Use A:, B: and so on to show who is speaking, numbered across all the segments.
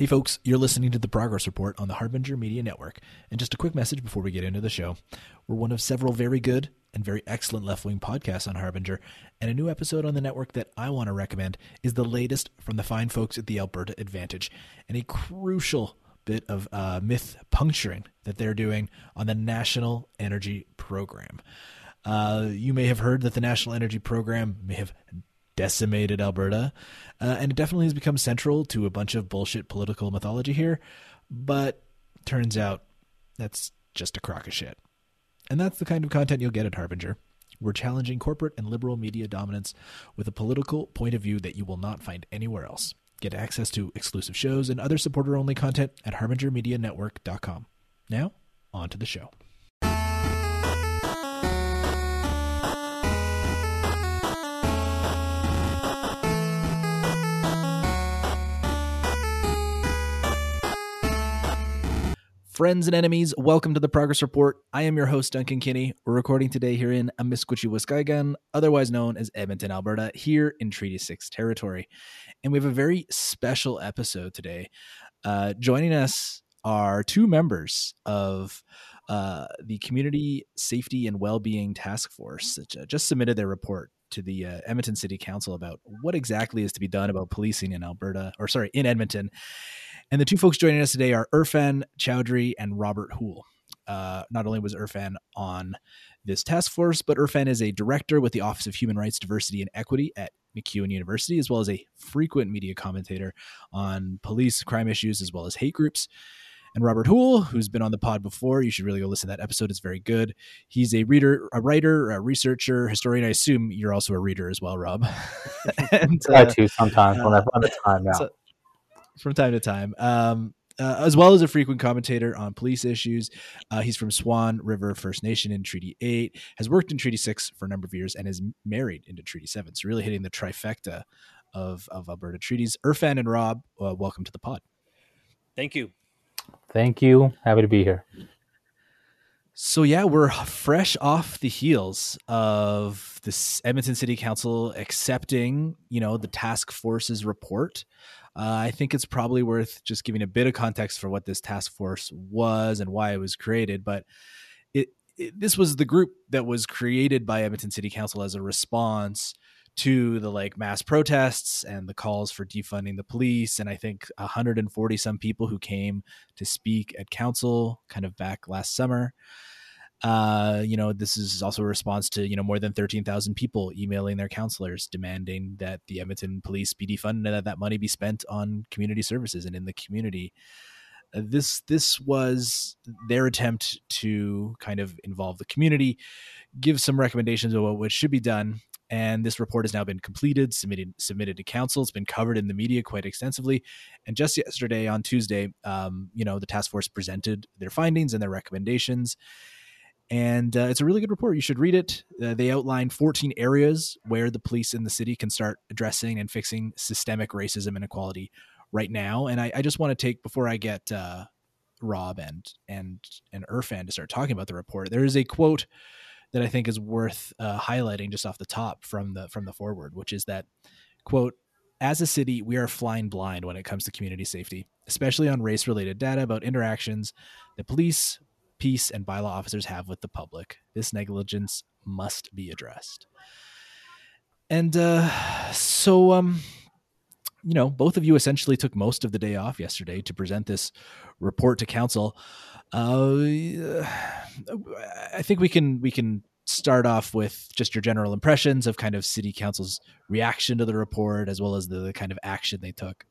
A: Hey, folks, you're listening to the Progress Report on the Harbinger Media Network. And just a quick message before we get into the show. We're one of several very good and very excellent left wing podcasts on Harbinger. And a new episode on the network that I want to recommend is the latest from the fine folks at the Alberta Advantage and a crucial bit of uh, myth puncturing that they're doing on the National Energy Program. Uh, you may have heard that the National Energy Program may have decimated Alberta. Uh, and it definitely has become central to a bunch of bullshit political mythology here. But turns out that's just a crock of shit. And that's the kind of content you'll get at Harbinger. We're challenging corporate and liberal media dominance with a political point of view that you will not find anywhere else. Get access to exclusive shows and other supporter only content at harbingermedianetwork.com. Now, on to the show. Friends and enemies, welcome to the Progress Report. I am your host, Duncan Kinney. We're recording today here in Amiskwaciwâskahikan, otherwise known as Edmonton, Alberta, here in Treaty 6 territory. And we have a very special episode today. Uh, joining us are two members of uh, the Community Safety and Wellbeing Task Force that uh, just submitted their report to the uh, Edmonton City Council about what exactly is to be done about policing in Alberta, or sorry, in Edmonton. And the two folks joining us today are Irfan Chaudhry and Robert Houle. Uh, not only was Irfan on this task force, but Irfan is a director with the Office of Human Rights, Diversity, and Equity at MacEwan University, as well as a frequent media commentator on police crime issues as well as hate groups. And Robert Houle, who's been on the pod before, you should really go listen to that episode. It's very good. He's a reader, a writer, a researcher, historian. I assume you're also a reader as well, Rob.
B: and, uh, I too sometimes when I find the time now. So,
A: from time to time. Um, uh, as well as a frequent commentator on police issues. Uh, he's from Swan River First Nation in Treaty 8, has worked in Treaty 6 for a number of years, and is married into Treaty 7. So, really hitting the trifecta of, of Alberta treaties. Irfan and Rob, uh, welcome to the pod.
C: Thank you.
B: Thank you. Happy to be here.
A: So yeah, we're fresh off the heels of this Edmonton City Council accepting, you know, the task force's report. Uh, I think it's probably worth just giving a bit of context for what this task force was and why it was created. But it, it, this was the group that was created by Edmonton City Council as a response to the like mass protests and the calls for defunding the police and i think 140 some people who came to speak at council kind of back last summer uh, you know, this is also a response to, you know, more than 13,000 people emailing their counselors demanding that the Edmonton police be defunded and that that money be spent on community services and in the community. Uh, this this was their attempt to kind of involve the community, give some recommendations of what should be done. And this report has now been completed, submitted submitted to council. It's been covered in the media quite extensively. And just yesterday, on Tuesday, um, you know, the task force presented their findings and their recommendations and uh, it's a really good report. You should read it. Uh, they outline 14 areas where the police in the city can start addressing and fixing systemic racism inequality right now. And I, I just want to take before I get uh, Rob and and and Irfan to start talking about the report. There is a quote that I think is worth uh, highlighting just off the top from the from the foreword, which is that quote. As a city, we are flying blind when it comes to community safety, especially on race related data about interactions the police, peace and bylaw officers have with the public. This negligence must be addressed. And uh, so, um, you know, both of you essentially took most of the day off yesterday to present this report to council. Uh, I think we can we can start off with just your general impressions of kind of city council's reaction to the report as well as the, kind of action they took.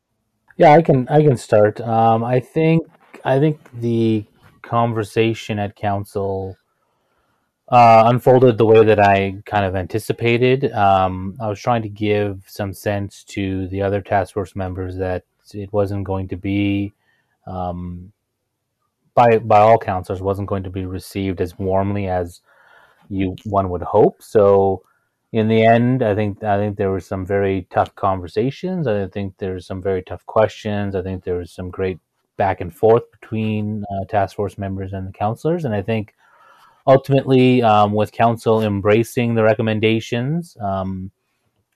B: Yeah, I can I can start. Um, I think I think the conversation at council uh, unfolded the way that I kind of anticipated. Um, I was trying to give some sense to the other task force members that it wasn't going to be, um, by by all councilors, wasn't going to be received as warmly as you one would hope. So, in the end, I think I think there were some very tough conversations. I think there were some very tough questions. I think there was some great back and forth between uh, task force members and the counselors. And I think ultimately, um, with council embracing the recommendations, um,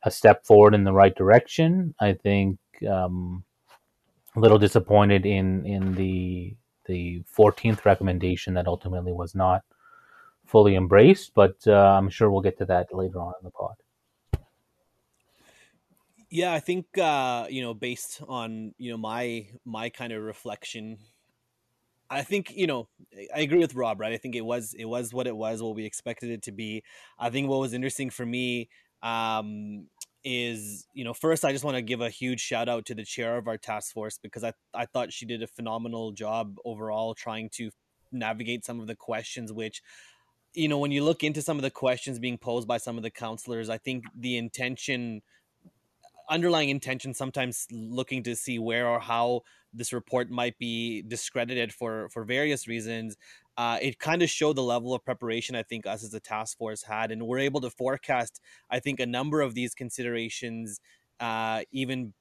B: a step forward in the right direction. I think um, a little disappointed in in the the 14th recommendation that ultimately was not fully embraced, but uh, I'm sure we'll get to that later on in the pod.
C: Yeah, I think uh, you know, based on you know my my kind of reflection, I think you know I agree with Rob. Right, I think it was it was what it was, what we expected it to be. I think what was interesting for me um, is you know first I just want to give a huge shout out to the chair of our task force because I I thought she did a phenomenal job overall trying to navigate some of the questions which you know when you look into some of the questions being posed by some of the counselors I think the intention underlying intention sometimes looking to see where or how this report might be discredited for for various reasons uh, it kind of showed the level of preparation I think us as a task force had, and we're able to forecast I think a number of these considerations uh, even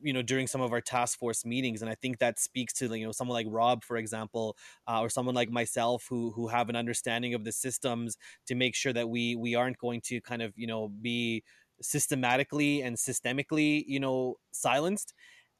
C: you know during some of our task force meetings and i think that speaks to you know someone like rob for example uh, or someone like myself who who have an understanding of the systems to make sure that we we aren't going to kind of you know be systematically and systemically you know silenced.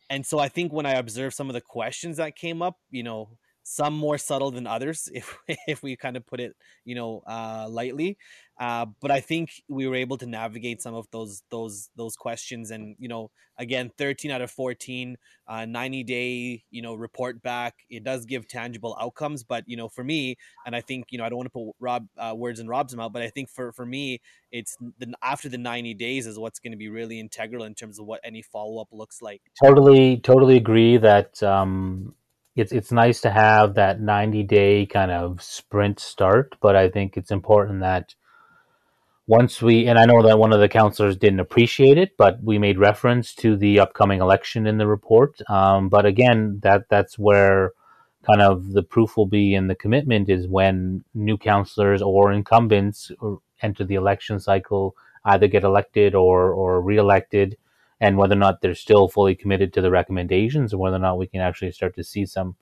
C: And so i think when i observed some of the questions that came up you know some more subtle than others if if we kind of put it you know uh, lightly uh, but i think we were able to navigate some of those those those questions and you know again 13 out of 14 uh, 90 day you know report back it does give tangible outcomes but you know for me and i think you know i don't want to put rob uh, words in rob's mouth but i think for for me it's the after the 90 days is what's going to be really integral in terms of what any follow-up looks like.
B: Totally totally agree that um it's it's nice to have that 90 day kind of sprint start, but I think it's important that once we and I know that one of the counselors didn't appreciate it, but we made reference to the upcoming election in the report. Um, but again, that that's where kind of the proof will be in the commitment is when new counselors or incumbents enter the election cycle, either get elected or or reelected and whether or not they're still fully committed to the recommendations, or whether or not we can actually start to see some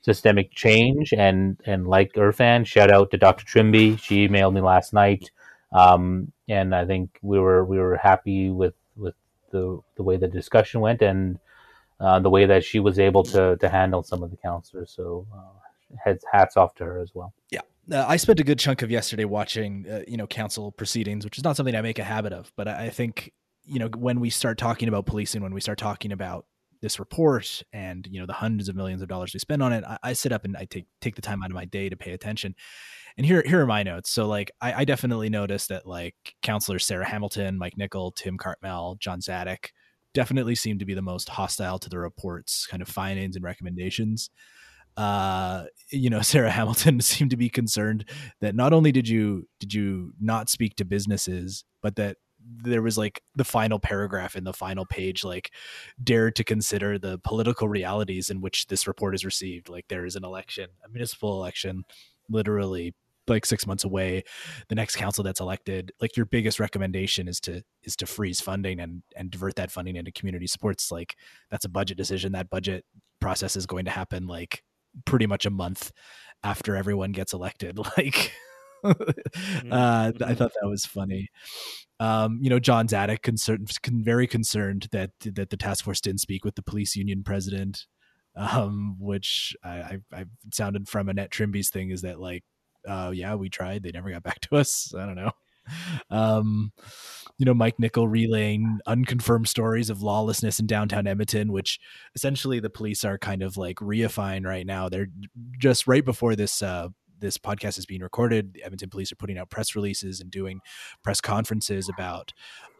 B: systemic change. And and like Irfan, shout out to Dr. Trimbee. She emailed me last night, um, and I think we were we were happy with with the the way the discussion went and uh, the way that she was able to to handle some of the counselors. So. Uh, heads hats off to her as well.
A: Yeah, uh, I spent a good chunk of yesterday watching, uh, you know, council proceedings, which is not something I make a habit of, but I think you know, when we start talking about policing, when we start talking about this report and you know the hundreds of millions of dollars we spend on it, I, I sit up and I take take the time out of my day to pay attention. And here here are my notes. So like I, I definitely noticed that like counselors Sarah Hamilton, Mike Nickel, Tim Cartmell, Jon Dziadyk definitely seem to be the most hostile to the report's kind of findings and recommendations uh you know sarah hamilton seemed to be concerned that not only did you did you not speak to businesses but that there was like the final paragraph in the final page like dared to consider the political realities in which this report is received like there is an election a municipal election literally like six months away the next council that's elected like your biggest recommendation is to is to freeze funding and and divert that funding into community supports like that's a budget decision that budget process is going to happen like pretty much a month after everyone gets elected like mm-hmm. uh, I mm-hmm. thought that was funny. Um, you know, Jon Dziadyk concerned, very concerned that that the task force didn't speak with the police union president, um, which I, I, I sounded from Annette Trimbee's thing is that like, uh, yeah, we tried, they never got back to us. I don't know. Um, you know, Mike Nickel relaying unconfirmed stories of lawlessness in downtown Edmonton, which essentially the police are kind of like reifying right now. They're just right before this uh, this podcast is being recorded, the Edmonton police are putting out press releases and doing press conferences about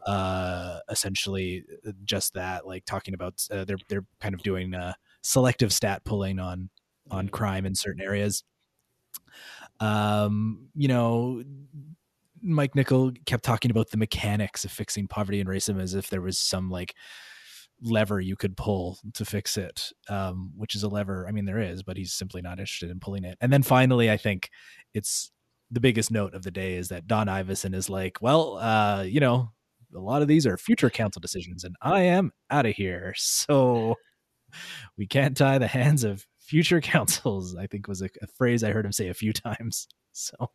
A: uh, essentially uh, just that, like talking about uh, they're they're kind of doing uh, selective stat pulling on on mm-hmm. crime in certain areas. Um, you know, Mike Nickel kept talking about the mechanics of fixing poverty and racism as if there was some like lever you could pull to fix it, um, which is a lever. I mean, there is, but he's simply not interested in pulling it. And then finally, I think it's the biggest note of the day is that Don Iveson is like, well, uh, you know, a lot of these are future council decisions, and I am out of here. So we can't tie the hands of future councils. I think was a, a phrase I heard him say a few times. So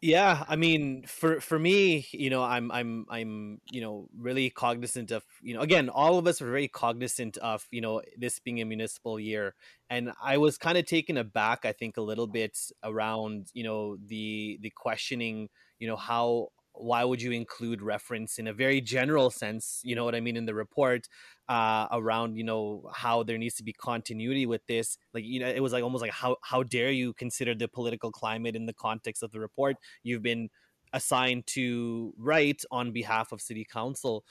C: Yeah, I mean, for for me, you know, I'm I'm I'm you know really cognizant of you know again, all of us are very cognizant of you know this being a municipal year, and I was kind of taken aback, I think, a little bit around you know the the questioning, you know, how why would you include reference in a very general sense, you know what I mean, in the report uh, around you know how there needs to be continuity with this. Like you know, it was like almost like how how dare you consider the political climate in the context of the report? You've been assigned to write on behalf of city council,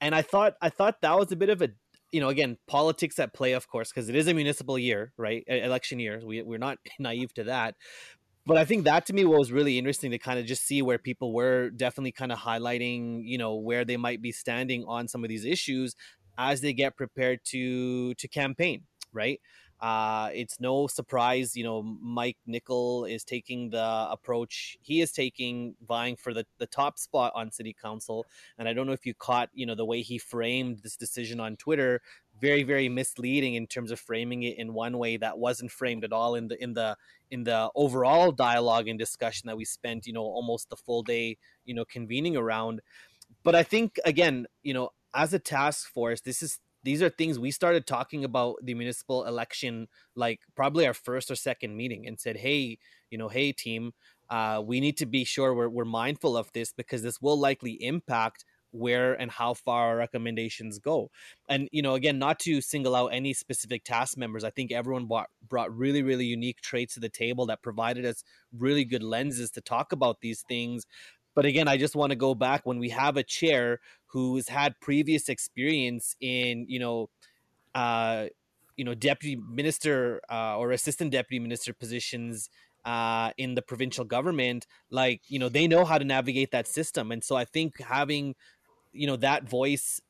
C: and I thought I thought that was a bit of a you know again politics at play of course because it is a municipal year right? Election year. We, we're not naive to that but I think that to me was really interesting to kind of just see where people were definitely kind of highlighting, you know, where they might be standing on some of these issues as they get prepared to to campaign, right? Uh, it's no surprise, you know, Mike Nickel is taking the approach he is taking, vying for the, the top spot on city council. And I don't know if you caught, you know, the way he framed this decision on Twitter, very, very misleading in terms of framing it in one way that wasn't framed at all in the in the in the overall dialogue and discussion that we spent, you know, almost the full day, you know, convening around. But I think again, you know, as a task force, this is these are things we started talking about the municipal election like probably our first or second meeting and said, hey, you know, hey team, uh, we need to be sure we're, we're mindful of this because this will likely impact where and how far our recommendations go. And you know, again, not to single out any specific task members, I think everyone brought brought really really unique traits to the table that provided us really good lenses to talk about these things. But again, I just want to go back when we have a chair who's had previous experience in, you know, uh, you know, deputy minister uh, or assistant deputy minister positions uh, in the provincial government, like you know, they know how to navigate that system, and so I think having you know that voice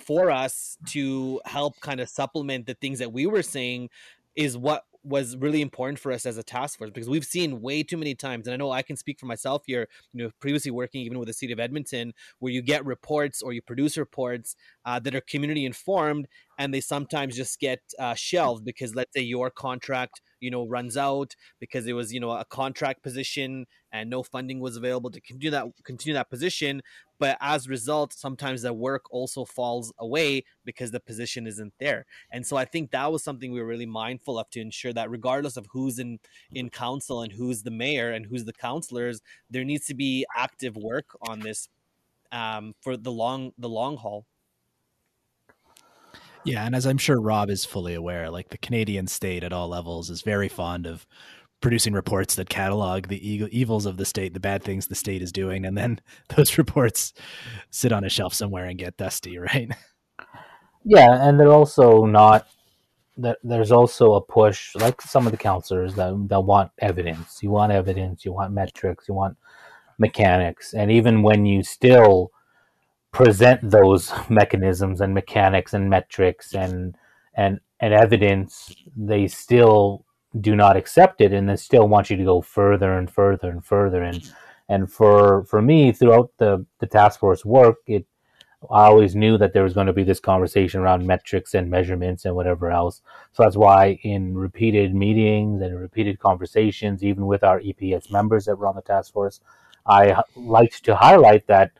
C: for us to help kind of supplement the things that we were saying is what was really important for us as a task force because we've seen way too many times and i know i can speak for myself here you know previously working even with the city of edmonton where you get reports or you produce reports uh, that are community informed and they sometimes just get uh, shelved because let's say your contract you know runs out because it was you know a contract position and no funding was available to continue that continue that position. But as a result sometimes the work also falls away because the position isn't there. And so i think that was something we were really mindful of to ensure that regardless of who's in in council and who's the mayor and who's the councilors there needs to be active work on this um, for the long the long haul
A: yeah, and as I'm sure Rob is fully aware, like the Canadian state at all levels is very fond of producing reports that catalog the evils of the state, the bad things the state is doing, and then those reports sit on a shelf somewhere and get dusty, right?
B: Yeah, and they're also not. There's also a push, like some of the counselors that that want evidence. You want evidence. You want metrics. You want mechanics, and even when you still present those mechanisms and mechanics and metrics and and and evidence, they still do not accept it and they still want you to go further and further and further and and for for me throughout the the task force work it I always knew that there was going to be this conversation around metrics and measurements and whatever else. So that's why in repeated meetings and repeated conversations, even with our EPS members that were on the task force, I liked to highlight that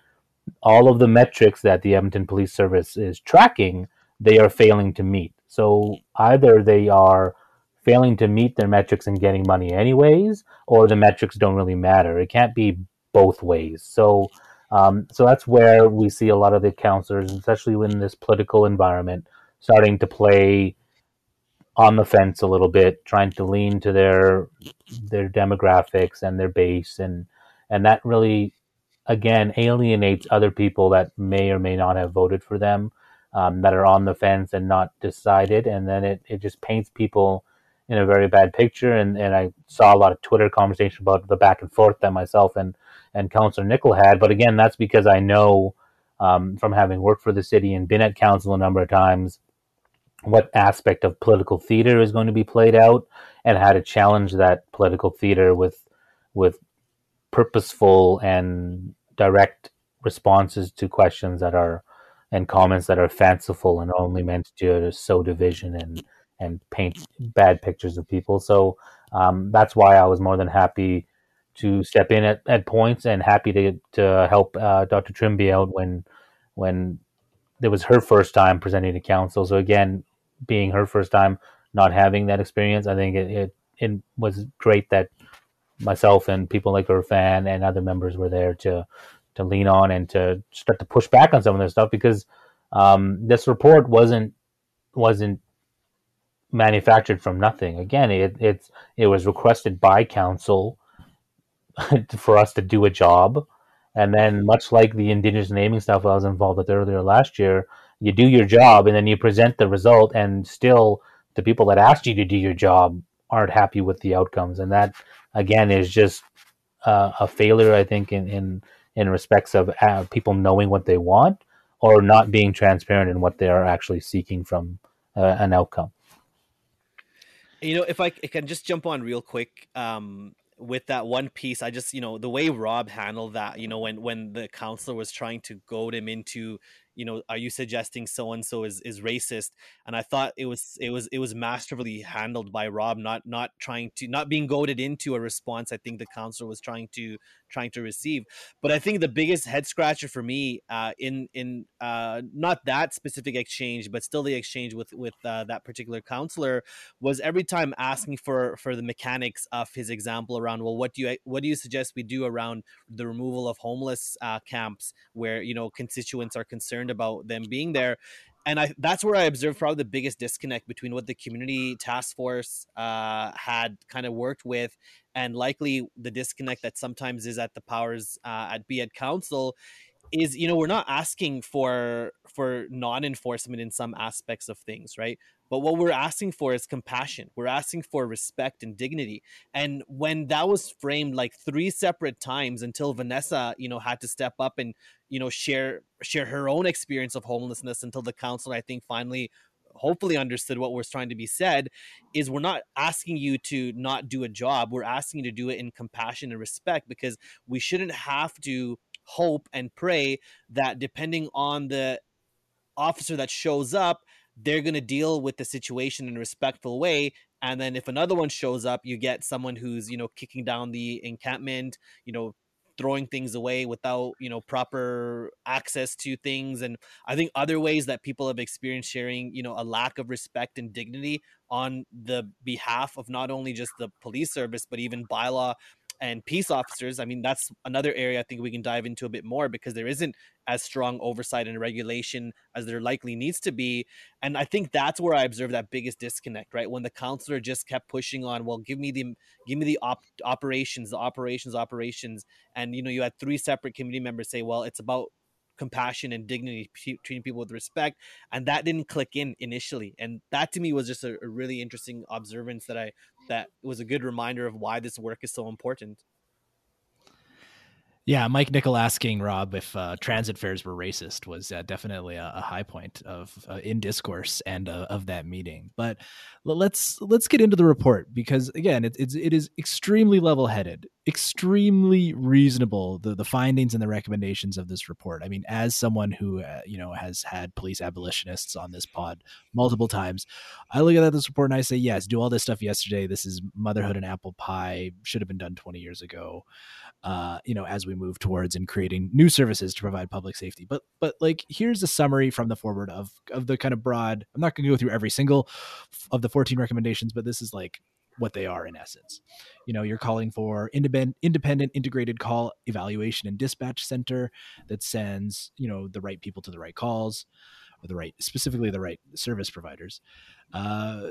B: all of the metrics that the Edmonton Police Service is tracking, they are failing to meet. So either they are failing to meet their metrics and getting money anyways, or the metrics don't really matter. It can't be both ways. So um, so that's where we see a lot of the counselors, especially in this political environment, starting to play on the fence a little bit, trying to lean to their their demographics and their base, and and that really again alienates other people that may or may not have voted for them um, that are on the fence and not decided. And then it, it just paints people in a very bad picture. And, and I saw a lot of Twitter conversation about the back and forth that myself and and Councillor Nickel had. But again that's because I know um, from having worked for the city and been at council a number of times what aspect of political theater is going to be played out and how to challenge that political theater with with purposeful and direct responses to questions that are and comments that are fanciful and only meant to sow division and and paint bad pictures of people. So um, that's why I was more than happy to step in at, at points and happy to to help uh, Dr. Trimbee out when when it was her first time presenting to council. So again, being her first time not having that experience, I think it it, it was great that myself and people like Irfan and other members were there to to lean on and to start to push back on some of this stuff because um, this report wasn't wasn't manufactured from nothing. Again, it it's it was requested by council for us to do a job, and then much like the indigenous naming stuff I was involved with earlier last year, you do your job and then you present the result, and still the people that asked you to do your job aren't happy with the outcomes, and that again is just uh, a failure. I think in in in respects of uh, people knowing what they want or not being transparent in what they are actually seeking from uh, an outcome.
C: You know, if I, I can just jump on real quick um, with that one piece, I just you know the way Rob handled that. You know, when when the counselor was trying to goad him into you know are you suggesting so and so is is racist? And i thought it was it was it was masterfully handled by rob not not trying to not being goaded into a response i think the counselor was trying to trying to receive. But i think the biggest head scratcher for me uh in in uh not that specific exchange but still the exchange with with uh, that particular counselor was every time asking for for the mechanics of his example around well what do you what do you suggest we do around the removal of homeless uh, camps where you know constituents are concerned concerned about them being there. And I that's where I observed probably the biggest disconnect between what the community task force uh, had kind of worked with, and likely the disconnect that sometimes is at the powers uh, at be at council is you know we're not asking for for non-enforcement in some aspects of things right? But what we're asking for is compassion. We're asking for respect and dignity. And when that was framed like three separate times until vanessa you know had to step up and you know share share her own experience of homelessness until the council i think finally hopefully understood what was trying to be said is we're not asking you to not do a job. We're asking you to do it in compassion and respect because we shouldn't have to hope and pray that depending on the officer that shows up they're going to deal with the situation in a respectful way. And then if another one shows up you get someone who's you know kicking down the encampment you know throwing things away without you know proper access to things. And i think other ways that people have experienced sharing you know a lack of respect and dignity on the behalf of not only just the police service but even bylaw and peace officers. I mean, that's another area I think we can dive into a bit more because there isn't as strong oversight and regulation as there likely needs to be. And I think that's where I observed that biggest disconnect, right? When the counselor just kept pushing on, well, give me the give me the op- operations, the operations, operations, and you know, you had three separate committee members say, well, it's about compassion and dignity, treating people with respect, and that didn't click in initially. And that to me was just a, a really interesting observance that I that was a good reminder of why this work is so important.
A: Yeah, Mike Nickel asking Rob if uh, transit fares were racist was uh, definitely a, a, high point of uh, in discourse and uh, of that meeting. But let's let's get into the report because again, it, it's it is extremely level headed, extremely reasonable. The the findings and the recommendations of this report. I mean, as someone who uh, you know has had police abolitionists on this pod multiple times, I look at this report and I say, yes, do all this stuff yesterday. This is motherhood and apple pie. Should have been done twenty years ago uh, you know, as we move towards and creating new services to provide public safety. But but like here's a summary from the foreword of of the kind of broad. I'm not going to go through every single of the 14 recommendations, but this is like what they are in essence. You know, you're calling for independent independent integrated call evaluation and dispatch center that sends, you know, the right people to the right calls or the right specifically the right service providers. Uh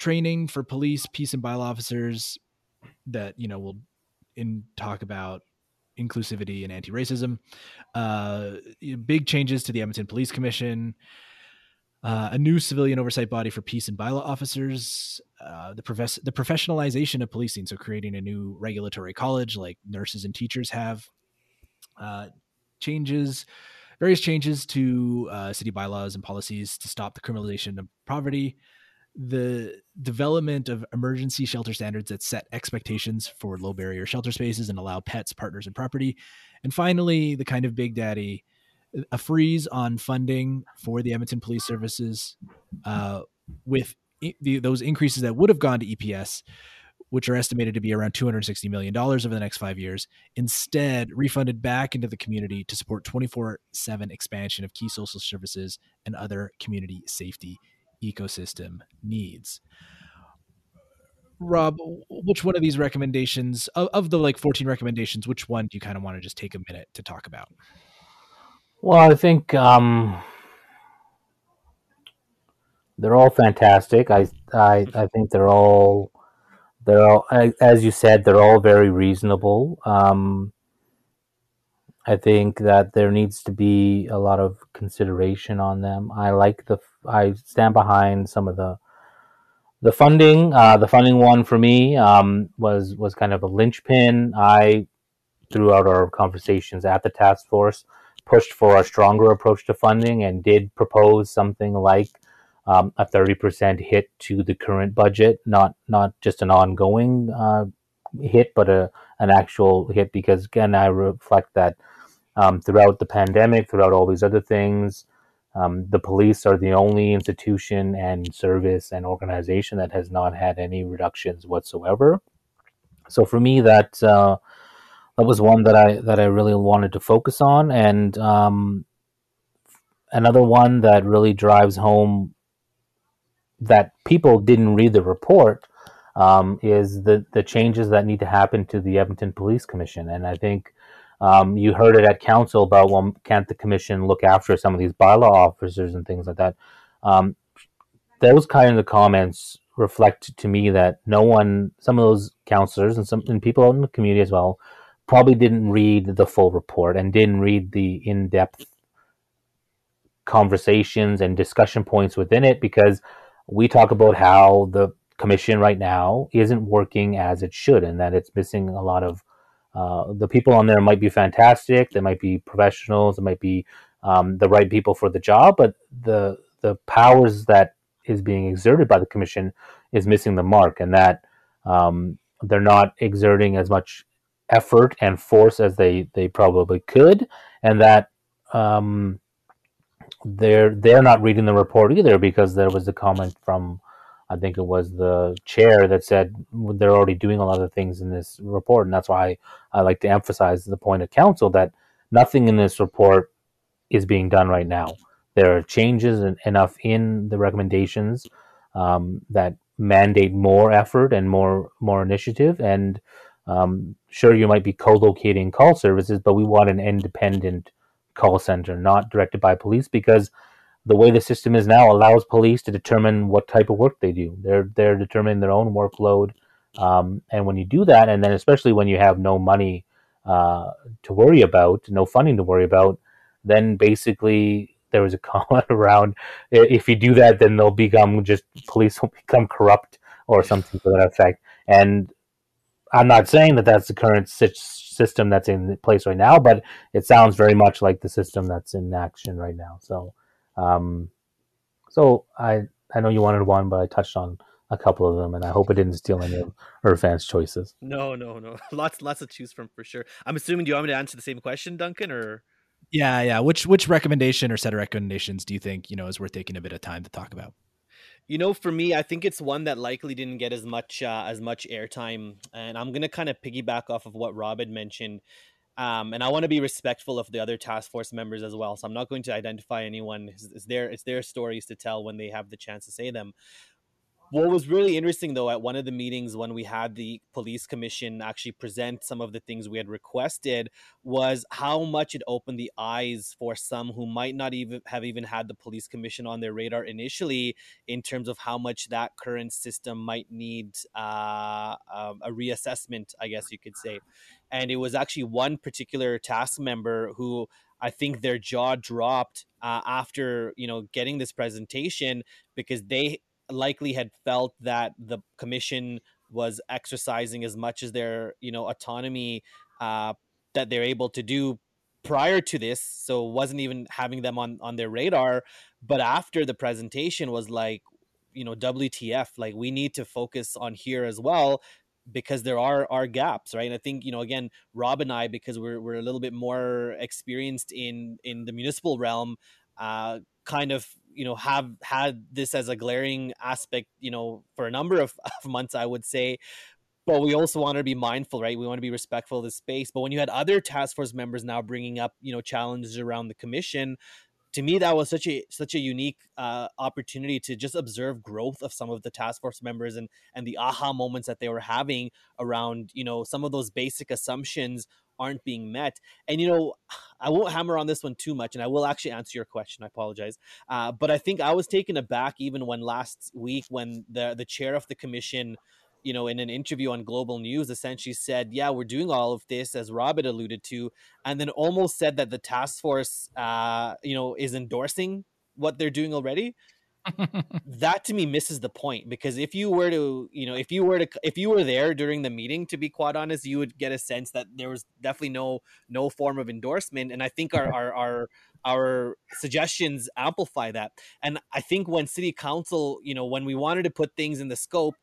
A: training for police, peace and bylaw officers that, you know, will in talk about inclusivity and anti-racism. Uh, big changes to the Edmonton Police Commission. Uh, a new civilian oversight body for peace and bylaw officers, uh, the, profess- the professionalization of policing, so creating a new regulatory college like nurses and teachers have, uh, changes, various changes to uh, city bylaws and policies to stop the criminalization of poverty, the development of emergency shelter standards that set expectations for low barrier shelter spaces and allow pets, partners, and property. And finally, the kind of big daddy, a freeze on funding for the Edmonton Police Services uh, with the, those increases that would have gone to EPS which are estimated to be around $260 million over the next five years, instead refunded back into the community to support 24 7 expansion of key social services and other community safety ecosystem needs. Rob, which one of these recommendations, of, of the like 14 recommendations, which one do you kind of want to just take a minute to talk about?
B: Well, I think um, they're all fantastic. I, I, I think they're all they're all, as you said, they're all very reasonable. Um, I think that there needs to be a lot of consideration on them. I like the, I stand behind some of the, the funding. Uh, the funding one for me um, was was kind of a linchpin. I, throughout our conversations at the task force, pushed for a stronger approach to funding and did propose something like um, a 30% hit to the current budget, not not just an ongoing uh, hit, but a an actual hit. Because again, I reflect that um, throughout the pandemic, throughout all these other things, um, the police are the only institution and service and organization that has not had any reductions whatsoever. So for me, that uh, that was one that I that I really wanted to focus on, and um, another one that really drives home that people didn't read the report um, is the the changes that need to happen to the Edmonton Police Commission, and I think um, you heard it at council about well, can't the commission look after some of these bylaw officers and things like that. Um, those kind of comments reflect to me that no one, some of those counselors and some and people in the community as well, probably didn't read the full report and didn't read the in depth conversations and discussion points within it because we talk about how the commission right now isn't working as it should and that it's missing a lot of uh, the people on there might be fantastic. They might be professionals. It might be um, the right people for the job but the the powers that is being exerted by the commission is missing the mark and that um, they're not exerting as much effort and force as they they probably could and that um, they're they're not reading the report either because there was a comment from I think it was the chair that said they're already doing a lot of things in this report, and that's why I like to emphasize the point of counsel that nothing in this report is being done right now. There are changes enough in the recommendations um, that mandate more effort and more more initiative. And um, sure, you might be co-locating call services, but we want an independent call center, not directed by police, because the way the system is now allows police to determine what type of work they do. They're they're determining their own workload, um, and when you do that, and then especially when you have no money uh, to worry about, no funding to worry about, then basically there was a comment around if you do that, then they'll become just police will become corrupt or something to that effect. And I'm not saying that that's the current system that's in place right now, but it sounds very much like the system that's in action right now. So, um, so I I know you wanted one, but I touched on a couple of them, and I hope it didn't steal any of Irfan's choices.
C: No, no, no. Lots, lots to choose from for sure. I'm assuming. Do you want me to answer the same question, Duncan, or?
A: Yeah, yeah. Which which recommendation or set of recommendations do you think you know is worth taking a bit of time to talk about?
C: You know, for me, I think it's one that likely didn't get as much uh, as much airtime, and I'm gonna kind of piggyback off of what Rob had mentioned. Um, and I want to be respectful of the other task force members as well. So I'm not going to identify anyone. It's, it's their it's their stories to tell when they have the chance to say them what was really interesting though at one of the meetings when we had the police commission actually present some of the things we had requested was how much it opened the eyes for some who might not even have even had the police commission on their radar initially in terms of how much that current system might need uh, um, a reassessment i guess you could say. And it was actually one particular task member who I think their jaw dropped uh, after you know getting this presentation because they likely had felt that the commission was exercising as much as their you know autonomy uh, that they're able to do prior to this so wasn't even having them on on their radar. But after the presentation was like you know wtf like we need to focus on here as well because there are are gaps right? And i think you know again rob and i because we're, we're a little bit more experienced in in the municipal realm uh kind of you know have had this as a glaring aspect you know for a number of, of months i would say but we also want to be mindful, right? We want to be respectful of the space. But when you had other task force members now bringing up, you know, challenges around the commission, to me that was such a such a unique uh, opportunity to just observe growth of some of the task force members and and the aha moments that they were having around you know some of those basic assumptions aren't being met. And you know i won't hammer on this one too much and i will actually answer your question i apologize. Uh, but i think i was taken aback even when last week when the the chair of the commission you know, in an interview on Global News, essentially said, "Yeah, we're doing all of this," as Robert alluded to, and then almost said that the task force, uh, you know, is endorsing what they're doing already. that to me misses the point because if you were to, you know, if you were to, if you were there during the meeting, to be quite honest, you would get a sense that there was definitely no no form of endorsement, and I think our our our our suggestions amplify that. And I think when city council, you know, when we wanted to put things in the scope,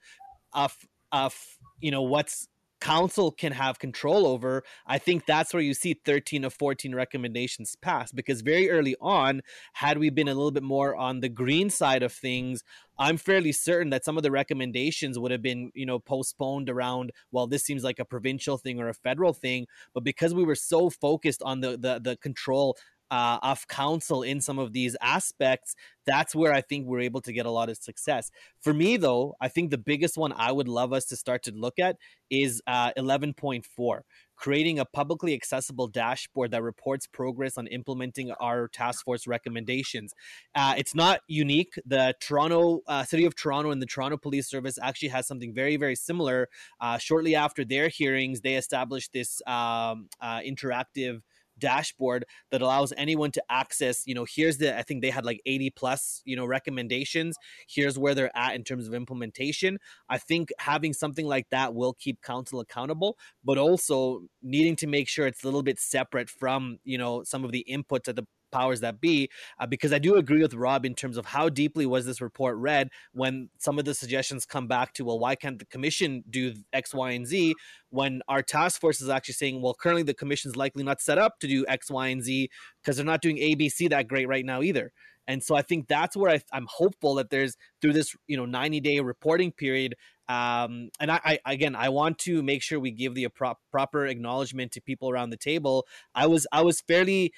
C: of of you know what's council can have control over i think that's where you see 13 of 14 recommendations pass because very early on had we been a little bit more on the green side of things i'm fairly certain that some of the recommendations would have been you know postponed around well this seems like a provincial thing or a federal thing but because we were so focused on the the, the control uh, of council in some of these aspects, that's where I think we're able to get a lot of success. For me, though, I think the biggest one I would love us to start to look at is uh, 11.4 creating a publicly accessible dashboard that reports progress on implementing our task force recommendations. Uh, it's not unique. The Toronto uh, City of Toronto and the Toronto Police Service actually has something very, very similar. Uh, shortly after their hearings, they established this um, uh, interactive dashboard that allows anyone to access you know here's the i think they had like 80 plus you know recommendations. Here's where they're at in terms of implementation. I think having something like that will keep council accountable but also needing to make sure it's a little bit separate from you know some of the inputs that the powers that be uh, because i do agree with rob in terms of how deeply was this report read when some of the suggestions come back to well why can't the commission do x y and z? When our task force is actually saying well currently the commission is likely not set up to do x y and z because they're not doing abc that great right now either. And so i think that's where I, i'm hopeful that there's through this you know 90 day reporting period um, and I, I, again i want to make sure we give the pro- proper acknowledgement to people around the table. I was i was fairly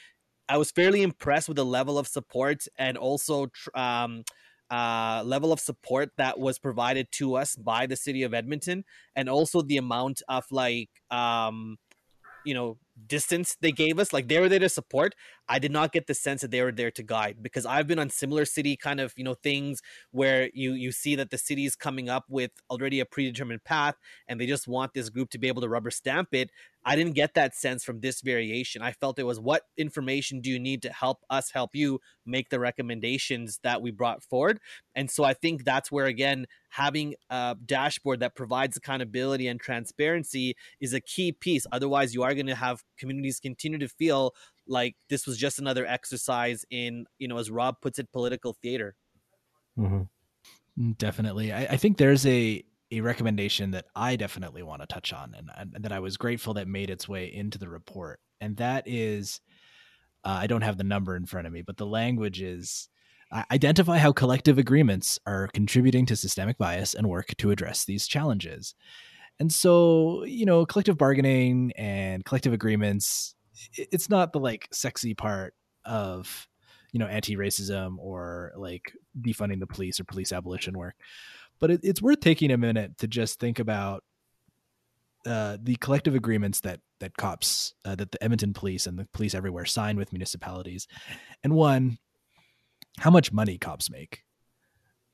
C: I was fairly impressed with the level of support and also um, uh, level of support that was provided to us by the city of Edmonton, and also the amount of like um, you know distance they gave us like they were there to support. I did not get the sense that they were there to guide because i've been on similar city kind of you know things where you you see that the city is coming up with already a predetermined path and they just want this group to be able to rubber stamp it. I didn't get that sense from this variation. I felt it was what information do you need to help us help you make the recommendations that we brought forward? And so i think that's where again having a dashboard that provides accountability and transparency is a key piece. Otherwise you are going to have communities continue to feel like this was just another exercise in, you know, as Rob puts it, political theater.
A: Mm-hmm. Mm, definitely. I, I, think there's a, a recommendation that I definitely want to touch on and, and, that I was grateful that made its way into the report. And that is, uh, I don't have the number in front of me, but the language is uh, identify how collective agreements are contributing to systemic bias and work to address these challenges. And so, you know, collective bargaining and collective agreements, it's not the like sexy part of, you know, anti racism or like defunding the police or police abolition work. But it, it's worth taking a minute to just think about uh, the collective agreements that that cops, uh, that the Edmonton police and the police everywhere sign with municipalities. And one, how much money cops make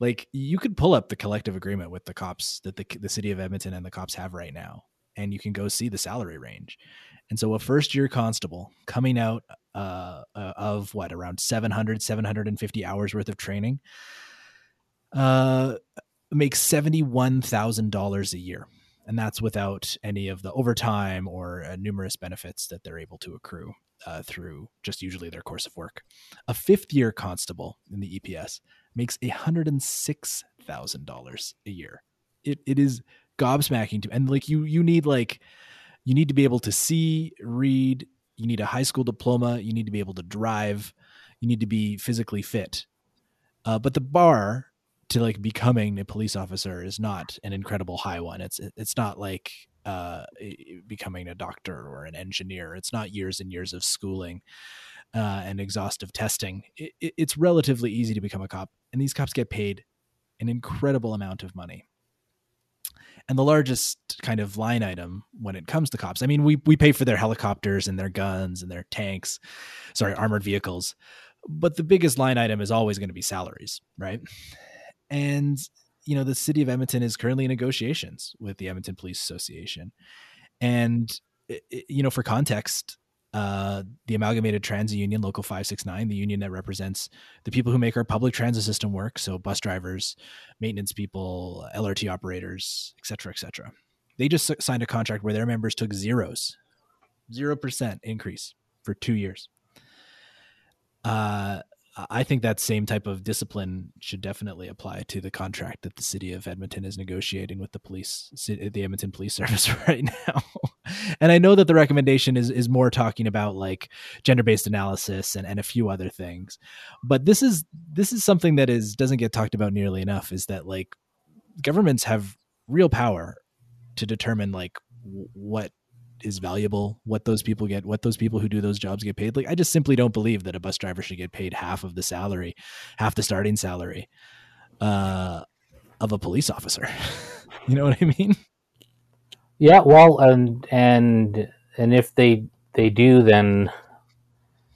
A: like you could pull up the collective agreement with the cops that the the city of Edmonton and the cops have right now, and you can go see the salary range. And so a first year constable coming out uh, uh, of what around 700 750 hours worth of training uh, makes $71,000 a year. And that's without any of the overtime or uh, numerous benefits that they're able to accrue uh, through just usually their course of work. A fifth year constable in the EPS makes $106,000 a year. It, it is gobsmacking to, and like you, you need like, you need to be able to see, read, you need a high school diploma, you need to be able to drive, you need to be physically fit. Uh, but the bar to like becoming a police officer is not an incredible high one. It's it's not like uh, becoming a doctor or an engineer. It's not years and years of schooling uh, and exhaustive testing. It, it's relatively easy to become a cop, and these cops get paid an incredible amount of money. And the largest kind of line item when it comes to cops, I mean, we we pay for their helicopters and their guns and their tanks, sorry, armored vehicles, but the biggest line item is always going to be salaries, right? And you know, the city of Edmonton is currently in negotiations with the Edmonton Police Association. And, you know, for context, uh, the Amalgamated Transit Union, Local 569, the union that represents the people who make our public transit system work, so bus drivers, maintenance people, LRT operators, et cetera, et cetera. They just signed a contract where their members took zeros, 0% increase for two years. Uh, I think that same type of discipline should definitely apply to the contract that the city of Edmonton is negotiating with the police, the Edmonton Police Service right now. and I know that the recommendation is is more talking about like gender based analysis and, and a few other things, but this is this is something that is doesn't get talked about nearly enough. Is that like governments have real power to determine like what is valuable, what those people get, what those people who do those jobs get paid. Like I just simply don't believe that a bus driver should get paid half of the salary, half the starting salary uh, of a police officer. you know what I mean?
B: Yeah, well, and and and if they they do, then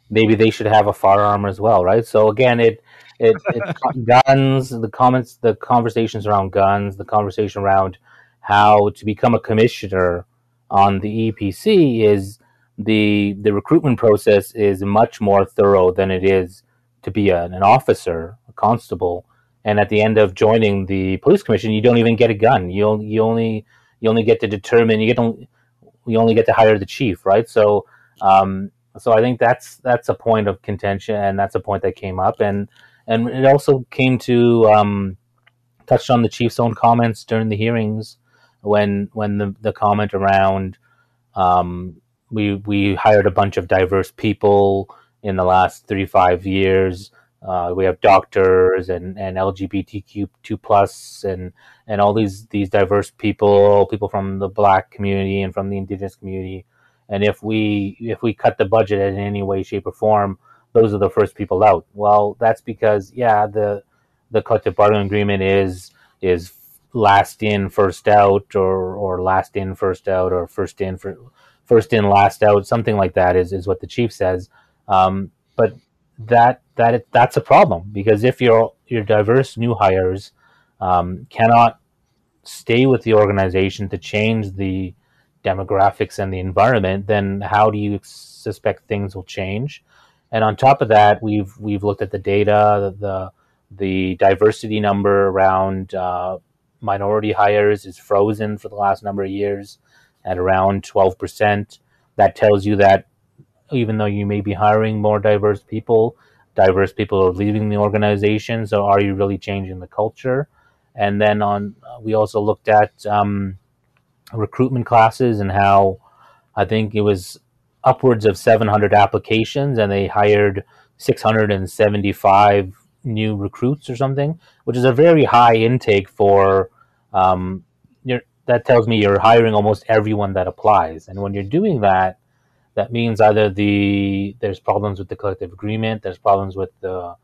B: maybe they should have a firearm as well, right? So again, it it, it guns, the comments, the conversations around guns, the conversation around how to become a commissioner on the EPC is the the recruitment process is much more thorough than it is to be a, an officer, a constable. And at the end of joining the police commission, you don't even get a gun. You you only you only get to determine you get you only get to hire the chief, right? So um, so I think that's that's a point of contention, and that's a point that came up, and and it also came to um, touched on the chief's own comments during the hearings when when the, the comment around um, we we hired a bunch of diverse people in the last three five years. Uh, we have doctors and, and LGBTQ two plus and and all these these diverse people, people from the black community and from the indigenous community. And if we if we cut the budget in any way, shape, or form, those are the first people out. Well, that's because yeah, the the collective bargaining agreement is is last in first out or or last in first out or first in for, first in last out something like that is is what the chief says. Um, but that that that's a problem because if your your diverse new hires um, cannot stay with the organization to change the demographics and the environment then how do you suspect things will change? And on top of that we've we've looked at the data the the diversity number around uh, minority hires is frozen for the last number of years at around 12%. That tells you that even though you may be hiring more diverse people, diverse people are leaving the organization. So, are you really changing the culture? And then on, we also looked at um, recruitment classes and how I think it was upwards of 700 applications, and they hired 675 new recruits or something, which is a very high intake for. Um, that tells me you're hiring almost everyone that applies, and when you're doing that, that means either the there's problems with the collective agreement, there's problems with the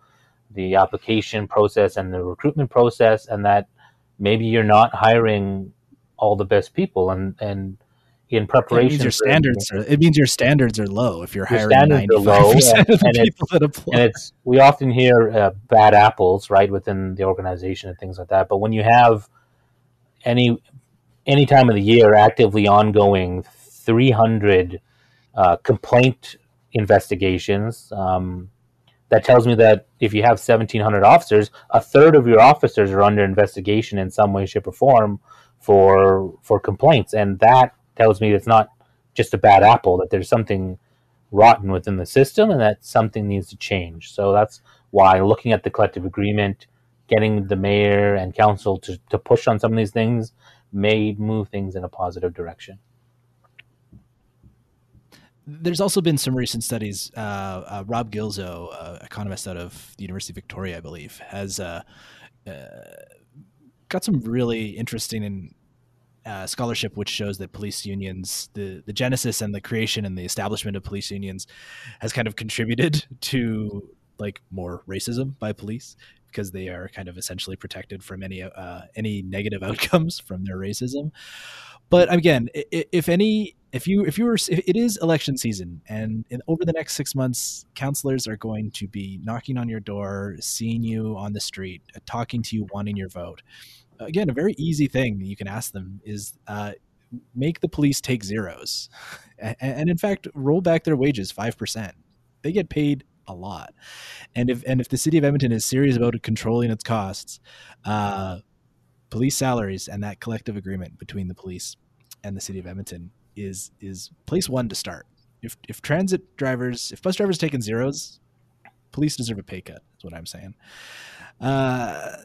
B: the application process and the recruitment process, and that maybe you're not hiring all the best people, and and in preparation. It
A: means your standards are, it means your standards are low if you're your hiring ninety five percent of the
B: and people that apply. And it's we often hear uh, bad apples right within the organization and things like that. But when you have any any time of the year actively ongoing three hundred uh, complaint investigations. Um, that tells me that if you have 1,700 officers, a third of your officers are under investigation in some way, shape, or form for for complaints, and that tells me it's not just a bad apple, that there's something rotten within the system and that something needs to change. So that's why looking at the collective agreement, getting the mayor and council to, to push on some of these things may move things in a positive direction.
A: There's also been some recent studies. Uh, uh, Rob Gillezeau, uh, economist out of the University of Victoria, I believe, has uh, uh, got some really interesting and uh, scholarship which shows that police unions, the the genesis and the creation and the establishment of police unions, has kind of contributed to like more racism by police because they are kind of essentially protected from any uh, any negative outcomes from their racism. But again, if any, if you if you were, if it is election season, and in, over the next six months, counselors are going to be knocking on your door, seeing you on the street, talking to you, wanting your vote again, a very easy thing you can ask them is uh, make the police take zeros, and, in fact, roll back their wages five percent. They get paid a lot, and if and if the city of Edmonton is serious about controlling its costs, uh, police salaries and that collective agreement between the police and the city of Edmonton is is place one to start. If if transit drivers, if bus drivers taking zeros, police deserve a pay cut. Is what I'm saying. Uh,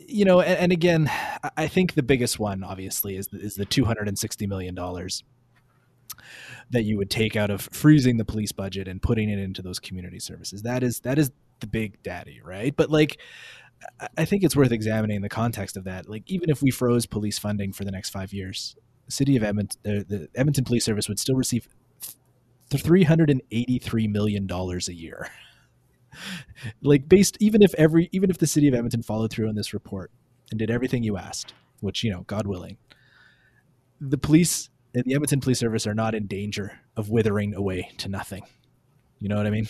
A: you know, and, and, again, I think the biggest one, obviously, is the, is the two hundred and sixty million dollars that you would take out of freezing the police budget and putting it into those community services. That is that is the big daddy, right? But like, I think it's worth examining the context of that. Like, even if we froze police funding for the next five years, the city of Edmonton, the, the Edmonton Police Service would still receive three hundred and eighty-three million dollars a year like based even if every even if the city of Edmonton followed through on this report and did everything you asked, which you know, God willing, the police and the Edmonton Police Service are not in danger of withering away to nothing. You know what I mean?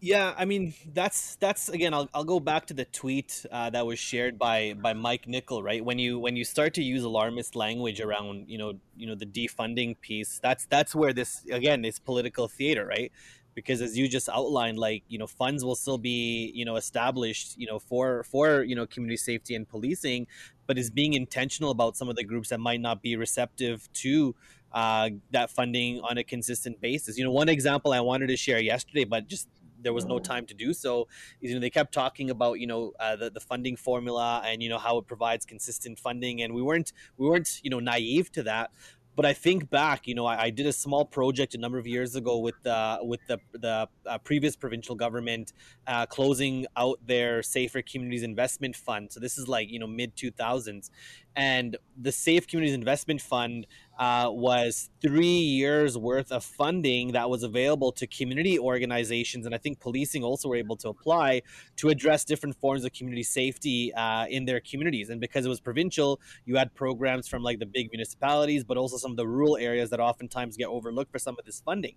C: Yeah, I mean that's that's again. I'll, I'll go back to the tweet uh, that was shared by by Mike Nickel. Right when you when you start to use alarmist language around you know you know the defunding piece, that's that's where this again is political theater, right? Because as you just outlined, like you know funds will still be you know established you know for for you know community safety and policing, but is being intentional about some of the groups that might not be receptive to uh, that funding on a consistent basis. You know, one example I wanted to share yesterday, but just there was no mm-hmm. time to do so. You know, they kept talking about you know uh, the the funding formula and you know how it provides consistent funding, and we weren't we weren't you know naive to that. But I think back, you know, I, I did a small project a number of years ago with the with the the uh, previous provincial government uh, closing out their Safer Communities Investment Fund. So this is like you know mid two thousands, and the Safe Communities Investment Fund uh, was three years worth of funding that was available to community organizations, and I think policing also were able to apply to address different forms of community safety uh, in their communities. And because it was provincial, you had programs from like the big municipalities, but also some of the rural areas that oftentimes get overlooked for some of this funding.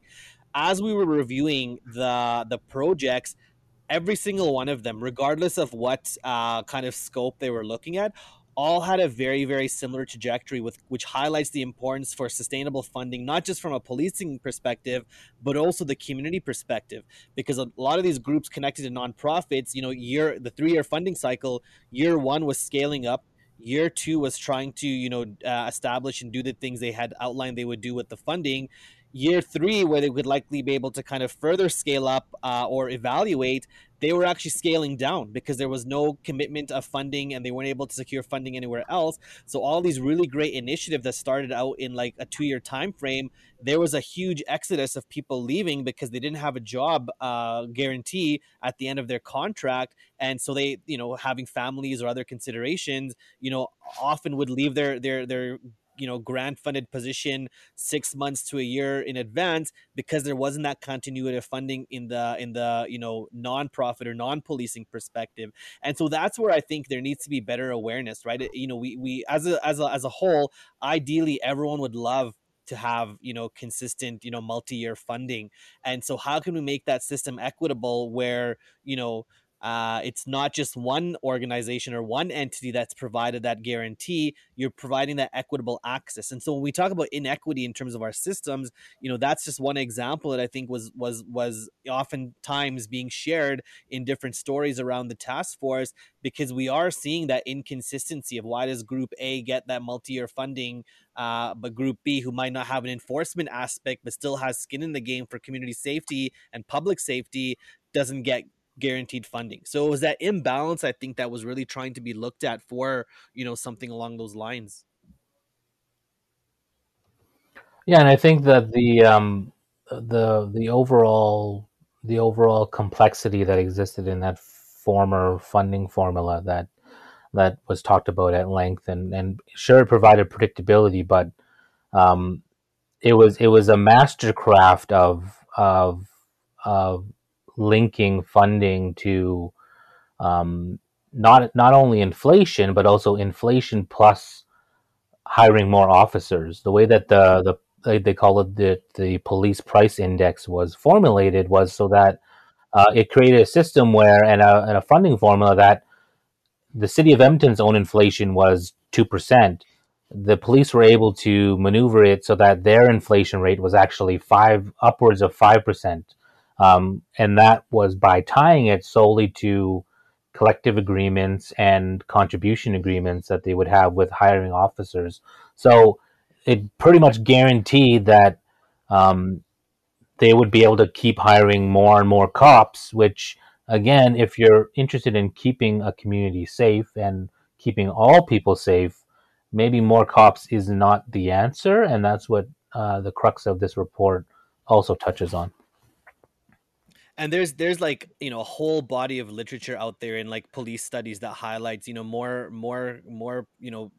C: As we were reviewing the the projects, every single one of them, regardless of what uh, kind of scope they were looking at, all had a very very similar trajectory with which highlights the importance for sustainable funding not just from a policing perspective but also the community perspective. Because a lot of these groups connected to nonprofits you know year the 3 year funding cycle year 1 was scaling up. Year 2 was trying to you know uh, establish and do the things they had outlined they would do with the funding year three, where they would likely be able to kind of further scale up uh, or evaluate, they were actually scaling down because there was no commitment of funding and they weren't able to secure funding anywhere else. So all these really great initiatives that started out in like a two year time frame there was a huge exodus of people leaving because they didn't have a job uh, guarantee at the end of their contract. And so they you know having families or other considerations you know often would leave their their their you know grant funded position six months to a year in advance because there wasn't that continuity of funding in the in the you know nonprofit or non-policing perspective. And so that's where i think there needs to be better awareness right? You know we we as a as a as a whole ideally everyone would love to have you know consistent you know multi-year funding. And so how can we make that system equitable where you know uh, it's not just one organization or one entity that's provided that guarantee. You're providing that equitable access. And so when we talk about inequity in terms of our systems, you know that's just one example that I think was was was oftentimes being shared in different stories around the task force because we are seeing that inconsistency of why does Group A get that multi-year funding, uh, but Group B, who might not have an enforcement aspect but still has skin in the game for community safety and public safety, doesn't get guaranteed funding. So it was that imbalance I think that was really trying to be looked at for, you know, something along those lines.
B: Yeah, and I think that the um the the overall the overall complexity that existed in that former funding formula that that was talked about at length and and sure it provided predictability but um, it was it was a mastercraft of of of linking funding to um, not not only inflation but also inflation plus hiring more officers. The way that the the they call it the the police price index was formulated was so that uh, it created a system where and a, and a funding formula that the city of Edmonton's own inflation was two percent. The police were able to maneuver it so that their inflation rate was actually five upwards of five percent, um, and that was by tying it solely to collective agreements and contribution agreements that they would have with hiring officers. So it pretty much guaranteed that um, they would be able to keep hiring more and more cops, which again, if you're interested in keeping a community safe and keeping all people safe, maybe more cops is not the answer. And that's what uh, the crux of this report also touches on
C: and there's there's like you know a whole body of literature out there in like police studies that highlights you know more more more you know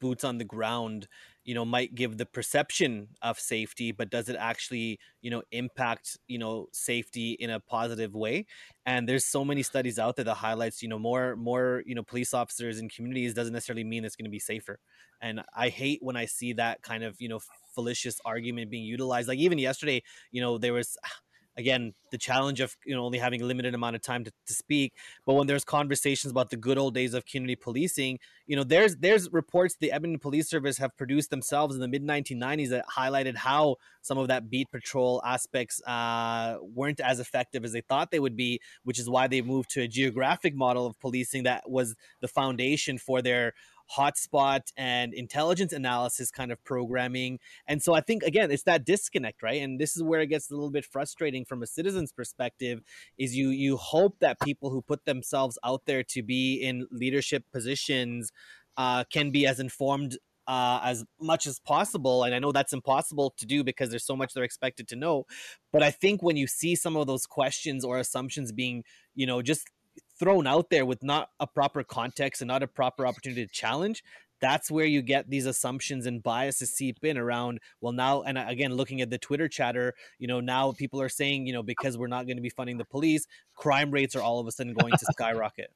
C: boots on the ground you know might give the perception of safety but does it actually you know impact you know safety in a positive way and there's so many studies out there that highlights you know more more you know police officers in communities doesn't necessarily mean it's going to be safer and i hate when i see that kind of you know fallacious argument being utilized like even yesterday you know there was again the challenge of you know only having a limited amount of time to, to speak but when there's conversations about the good old days of community policing you know there's there's reports the edmonton police service have produced themselves in the mid 1990s that highlighted how some of that beat patrol aspects uh, weren't as effective as they thought they would be which is why they moved to a geographic model of policing that was the foundation for their hotspot and intelligence analysis kind of programming. And so I think again, it's that disconnect, right? And this is where it gets a little bit frustrating from a citizen's perspective is you you hope that people who put themselves out there to be in leadership positions uh, can be as informed uh, as much as possible. And I know that's impossible to do because there's so much they're expected to know. But I think when you see some of those questions or assumptions being, you know, just thrown out there with not a proper context and not a proper opportunity to challenge that's where you get these assumptions and biases seep in around well now and again looking at the twitter chatter you know now people are saying you know because we're not going to be funding the police crime rates are all of a sudden going to skyrocket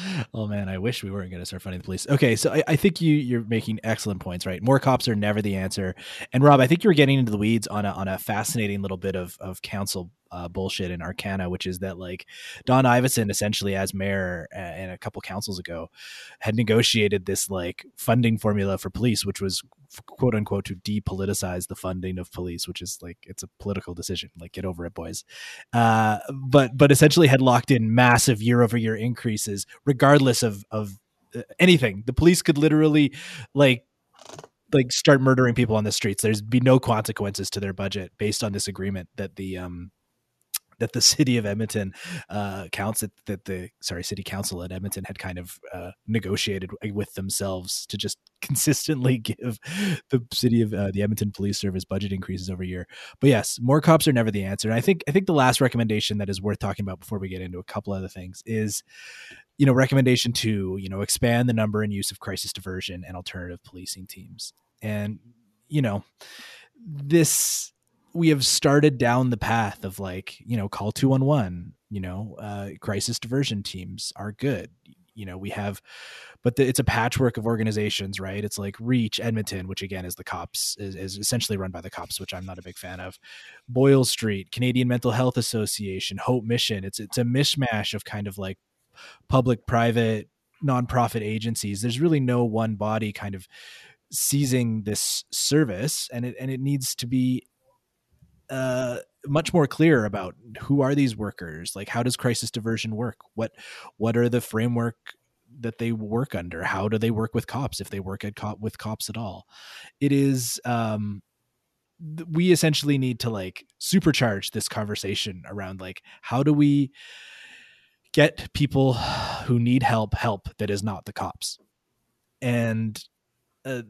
A: oh man, I wish we weren't going to start funding the police. Okay, so I, I, think you you're making excellent points, right? More cops are never the answer. And Rob, I think you were getting into the weeds on a on a fascinating little bit of of council uh, bullshit in arcana, which is that like Don Iveson, essentially as mayor uh, and a couple councils ago, had negotiated this like funding formula for police, which was quote unquote to depoliticize the funding of police, which is like it's a political decision. Like get over it, boys. Uh, but but essentially had locked in massive year over year increases, regardless of of uh, anything. The police could literally like like start murdering people on the streets. There's be no consequences to their budget based on this agreement that the um that the city of Edmonton uh, counts that, that the sorry city council at Edmonton had kind of uh, negotiated with themselves to just consistently give the city of uh, the Edmonton Police Service budget increases over a year. But yes, more cops are never the answer. And I think I think the last recommendation that is worth talking about before we get into a couple other things is you know recommendation to you know expand the number and use of crisis diversion and alternative policing teams and you know this we have started down the path of like you know call 211 you know uh, crisis diversion teams are good. You know we have but the, it's a patchwork of organizations right? It's like reach edmonton which again is the cops is, is, essentially run by the cops which i'm not a big fan of. Boyle street canadian mental health association hope mission. It's it's a mishmash of kind of like public private nonprofit agencies. There's really no one body kind of seizing this service and it and it needs to be uh, much more clear about who are these workers? Like how does crisis diversion work? What what are the framework that they work under? How do they work with cops if they work at cop with cops at all? It is um we essentially need to like supercharge this conversation around like how do we get people who need help help that is not the cops? And uh,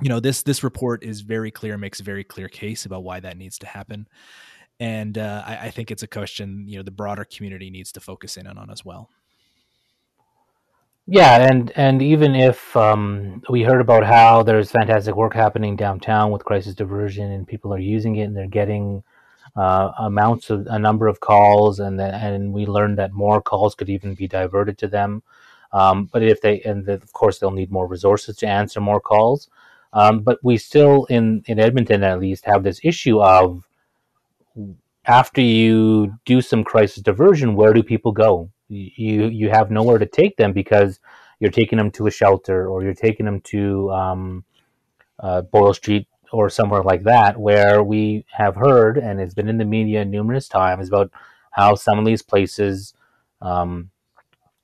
A: you know this this report is very clear makes a very clear case about why that needs to happen and uh, I, I think it's a question you know the broader community needs to focus in on as well.
B: Yeah, and and even if um, we heard about how there's fantastic work happening downtown with crisis diversion, and people are using it, and they're getting uh, amounts of a number of calls, and the, and we learned that more calls could even be diverted to them. Um, but if they and the, of course they'll need more resources to answer more calls. Um, but we still in in Edmonton at least have this issue of after you do some crisis diversion, where do people go? you you have nowhere to take them because you're taking them to a shelter or you're taking them to um, uh, Boyle Street or somewhere like that, where we have heard and it's been in the media numerous times about how some of these places um,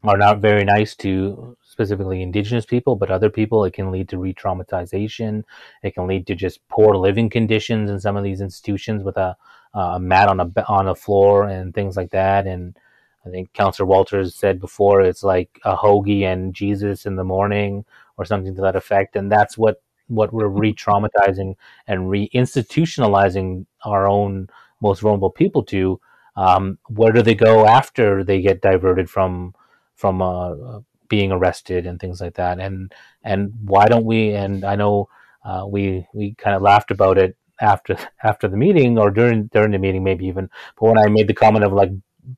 B: are not very nice to specifically indigenous people, but other people. It can lead to re-traumatization. It can lead to just poor living conditions in some of these institutions with a, a mat on a on a floor and things like that, and I think Councillor Walters said before it's like a hoagie and Jesus in the morning or something to that effect, and that's what what we're re-traumatizing and re-institutionalizing our own most vulnerable people to. Um, where do they go after they get diverted from from uh, being arrested and things like that? And and why don't we? And I know uh, we we kind of laughed about it after after the meeting or during during the meeting maybe even. But when I made the comment of like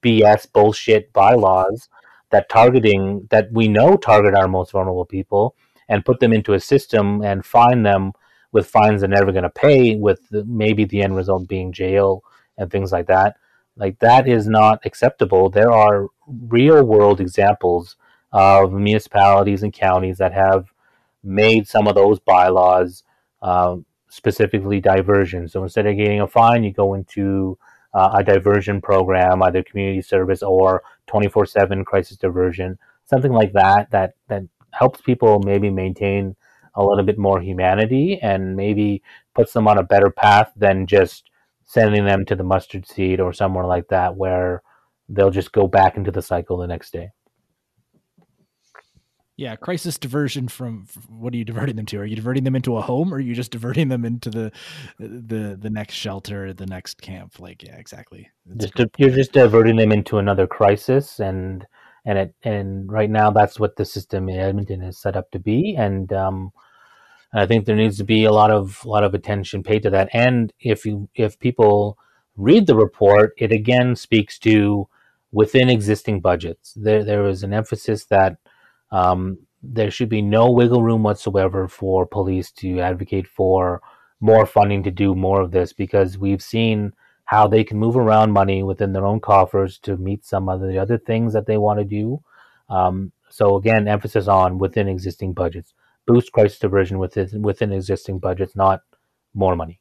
B: BS bullshit bylaws that targeting that we know target our most vulnerable people and put them into a system and fine them with fines they're never going to pay with maybe the end result being jail and things like that like that is not acceptable there are real world examples of municipalities and counties that have made some of those bylaws uh, specifically diversion so instead of getting a fine you go into uh, a diversion program, either community service or 24 7 crisis diversion, something like that, that, that helps people maybe maintain a little bit more humanity and maybe puts them on a better path than just sending them to the mustard seed or somewhere like that where they'll just go back into the cycle the next day.
A: Yeah, crisis diversion from, what are you diverting them to? Are you diverting them into a home, or are you just diverting them into the the the next shelter, the next camp? Like, yeah, exactly.
B: just you're just diverting them into another crisis, and and it and right now that's what the system in Edmonton is set up to be, and um, I think there needs to be a lot of a lot of attention paid to that. And if you if people read the report, it again speaks to within existing budgets. There there is an emphasis that um, there should be no wiggle room whatsoever for police to advocate for more funding to do more of this because we've seen how they can move around money within their own coffers to meet some of the other things that they want to do. Um, so again, emphasis on within existing budgets, boost crisis diversion within within existing budgets, not more money.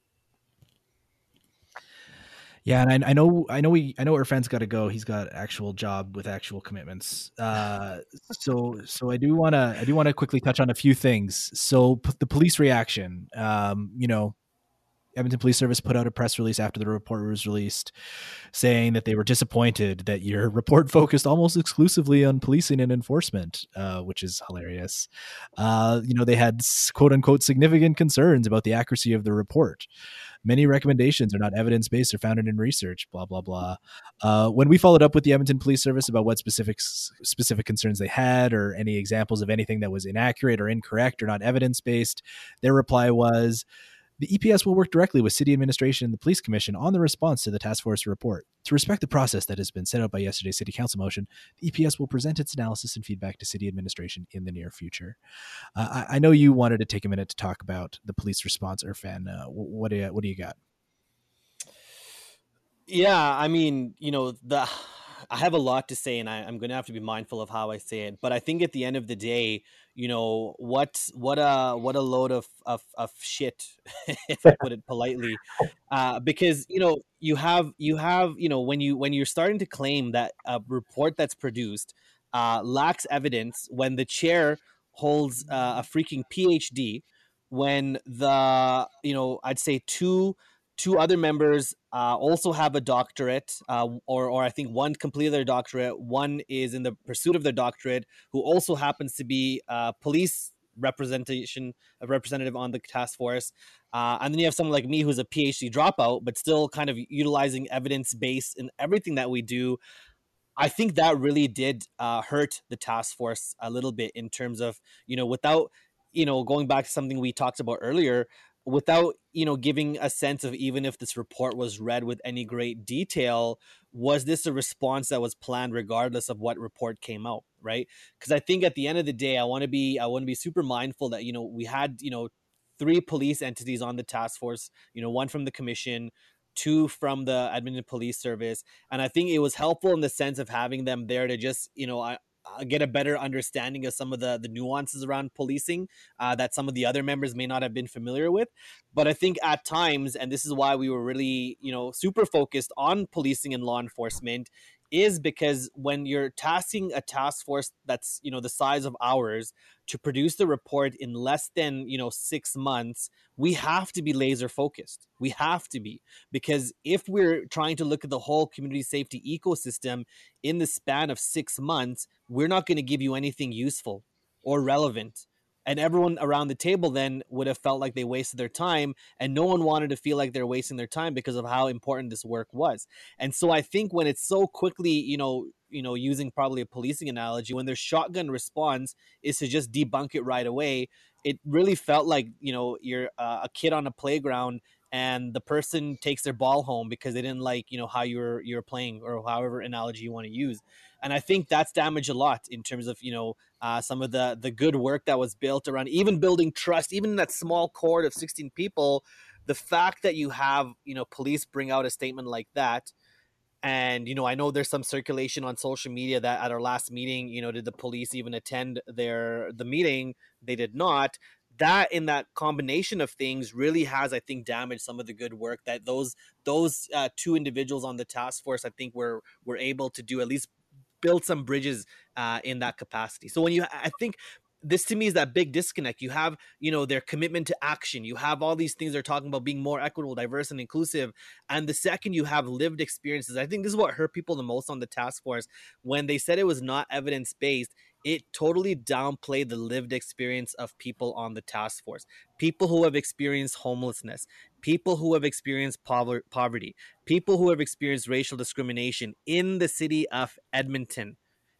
A: Yeah, and I, I, know, I know, we, I know our friend's got to go. He's got actual job with actual commitments. Uh, so, so I do want to, I do want to quickly touch on a few things. So, p- the police reaction. Um, you know, Edmonton Police Service put out a press release after the report was released, saying that they were disappointed that your report focused almost exclusively on policing and enforcement, uh, which is hilarious. Uh, you know, they had quote unquote significant concerns about the accuracy of the report. Many recommendations are not evidence based or founded in research. Blah blah blah. Uh, when we followed up with the Edmonton Police Service about what specific specific concerns they had, or any examples of anything that was inaccurate or incorrect or not evidence based, their reply was the EPS will work directly with city administration and the police commission on the response to the task force report. To respect the process that has been set out by yesterday's city council motion, the EPS will present its analysis and feedback to city administration in the near future. Uh, I, I, know you wanted to take a minute to talk about the police response, Irfan. Uh, what do you, what do you got?
C: Yeah, I mean, you know, the I have a lot to say, and I, am going to have to be mindful of how I say it. But I think at the end of the day, you know, what what a what a load of of, of shit, if I put it politely, uh, because you know you have you have you know when you when you're starting to claim that a report that's produced uh, lacks evidence when the chair holds uh, a freaking PhD, when the you know I'd say two two other members uh, also have a doctorate, uh, or, or I think one completed their doctorate. One is in the pursuit of their doctorate, who also happens to be a police representation, a representative on the task force. Uh, and then you have someone like me who's a PhD dropout, but still kind of utilizing evidence base in everything that we do. I think that really did uh, hurt the task force a little bit in terms of, you know, without, you know, going back to something we talked about earlier, without you know giving a sense of even if this report was read with any great detail was this a response that was planned regardless of what report came out right? Because i think at the end of the day i want to be i want to be super mindful that you know we had you know three police entities on the task force you know one from the commission two from the Edmonton Police Service, and I think it was helpful in the sense of having them there to just you know I, get a better understanding of some of the the nuances around policing uh, that some of the other members may not have been familiar with. But I think at times, and this is why we were really you know super focused on policing and law enforcement, is because when you're tasking a task force that's you know the size of ours to produce the report in less than you know six months we have to be laser focused. We have to be. Because if we're trying to look at the whole community safety ecosystem in the span of six months we're not going to give you anything useful or relevant and everyone around the table then would have felt like they wasted their time and no one wanted to feel like they're wasting their time because of how important this work was. And so i think when it's so quickly you know you know using probably a policing analogy when their shotgun response is to just debunk it right away it really felt like you know you're uh, a kid on a playground and the person takes their ball home because they didn't like you know how you're you're playing or however analogy you want to use and I think that's damaged a lot in terms of you know uh, some of the the good work that was built around even building trust, even in that small court of 16 people. The fact that you have you know police bring out a statement like that, and you know I know there's some circulation on social media that at our last meeting, you know, did the police even attend their the meeting? They did not that in that combination of things really has i think damaged some of the good work that those those uh, two individuals on the task force i think were were able to do at least build some bridges uh, in that capacity. So when you, I think this to me is that big disconnect. You have, you know, their commitment to action. You have all these things they're talking about being more equitable, diverse, and inclusive. And the second you have lived experiences, I think this is what hurt people the most on the task force when they said it was not evidence based. It totally downplayed the lived experience of people on the task force. People who have experienced homelessness, people who have experienced poverty, people who have experienced racial discrimination in the city of Edmonton.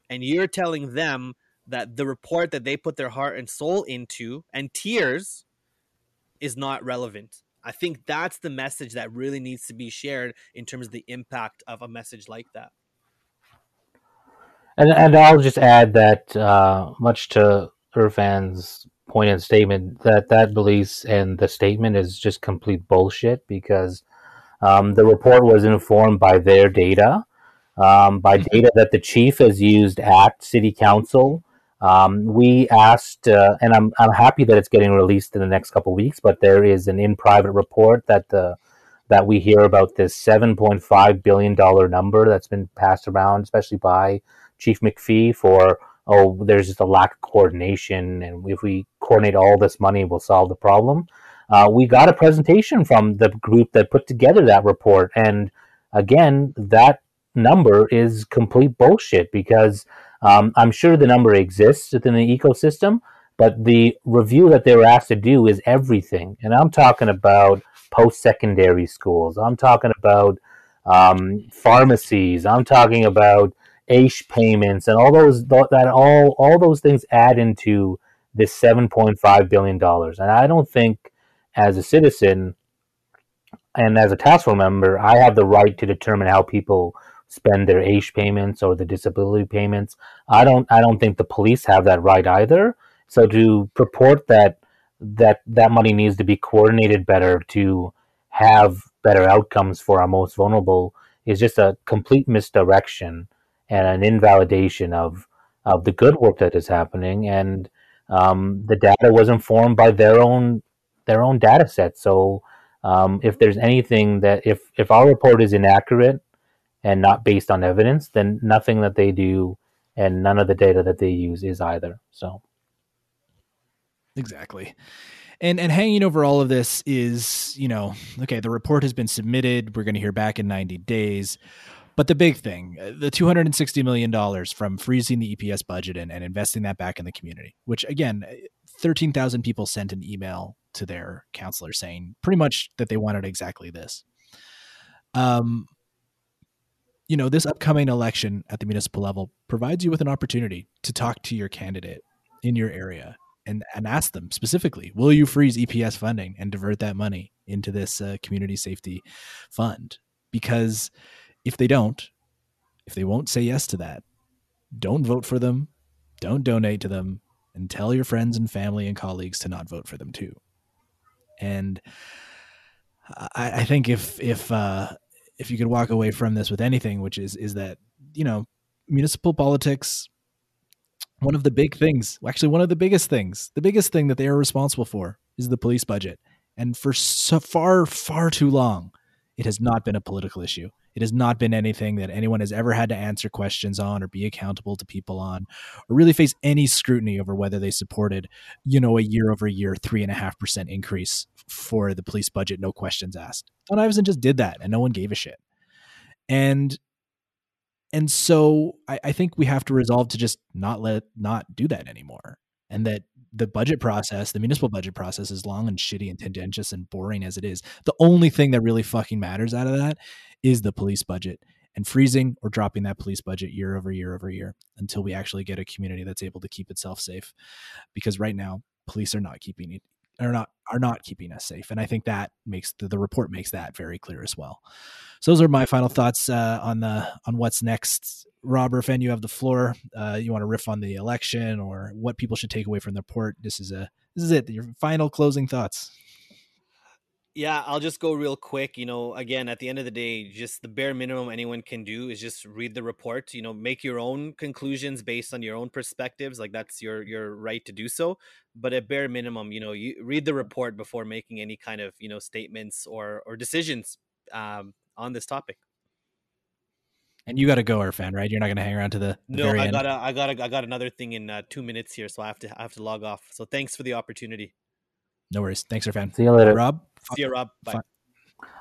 C: And you're telling them that the report that they put their heart and soul into and tears is not relevant. I think that's the message that really needs to be shared in terms of the impact of a message like that.
B: And and I'll just add that uh, much to Irfan's and statement that that release and the statement is just complete bullshit because um, the report was informed by their data, um, by mm-hmm. data that the chief has used at city council. Um, we asked, uh, and I'm I'm happy that it's getting released in the next couple weeks. But there is an in private report that the that we hear about this 7.5 billion dollar number that's been passed around, especially by Chief McFee for oh, there's just a lack of coordination, and if we coordinate all this money, we'll solve the problem. Uh, we got a presentation from the group that put together that report, and again, that number is complete bullshit because um, I'm sure the number exists within the ecosystem, but the review that they were asked to do is everything, and I'm talking about post-secondary schools. I'm talking about um, pharmacies. I'm talking about AISH payments and all those that all all those things add into this seven point five billion dollars. And I don't think, as a citizen and as a task force member, I have the right to determine how people spend their AISH payments or the disability payments. I don't I don't think the police have that right either. So to purport that that that money needs to be coordinated better to have better outcomes for our most vulnerable is just a complete misdirection and an invalidation of of the good work that is happening. And um, the data was informed by their own their own data set. So um, if there's anything that if if our report is inaccurate and not based on evidence then nothing that they do and none of the data that they use is either. So.
A: Exactly. And and hanging over all of this is you know okay the report has been submitted. We're going to hear back in 90 days but the big thing, uh, the $260 million from freezing the EPS budget and, and investing that back in the community, which again, 13,000 people sent an email to their counselor saying pretty much that they wanted exactly this. Um, you know, this upcoming election at the municipal level provides you with an opportunity to talk to your candidate in your area and, and ask them specifically, will you freeze EPS funding and divert that money into this uh, community safety fund? Because if they don't, if they won't say yes to that, don't vote for them, don't donate to them, and tell your friends and family and colleagues to not vote for them too. And I, I think if if uh, if you could walk away from this with anything, which is is that you know municipal politics, one of the big things, actually one of the biggest things, the biggest thing that they are responsible for is the police budget, and for so far far too long, it has not been a political issue. It has not been anything that anyone has ever had to answer questions on or be accountable to people on or really face any scrutiny over whether they supported, you know, a year over year, three and a half percent increase for the police budget, no questions asked. Don Iveson just did that and no one gave a shit. And and so I, I think we have to resolve to just not let not do that anymore. And that the budget process, the municipal budget process is long and shitty and tendentious and boring as it is. The only thing that really fucking matters out of that is the police budget and freezing or dropping that police budget year over year over year until we actually get a community that's able to keep itself safe. Because right now, police are not keeping it are not are not keeping us safe and i think that makes the, the report makes that very clear as well so those are my final thoughts uh, on the on what's next rob or you have the floor uh, you want to riff on the election or what people should take away from the report this is a this is it your final closing thoughts
C: yeah, I'll just go real quick. You know, again, at the end of the day, just the bare minimum anyone can do is just read the report. You know, make your own conclusions based on your own perspectives. Like that's your your right to do so. But at bare minimum, you know, you read the report before making any kind of you know statements or or decisions um, on this topic.
A: And you got to go, Irfan, right? You're not going to hang around to the, the
C: no. I got I got I got another thing in uh, two minutes here, so I have to I have to log off. So thanks for the opportunity.
A: No worries. Thanks, Irfan.
B: See you later,
A: Rob.
C: See you, Rob. Bye.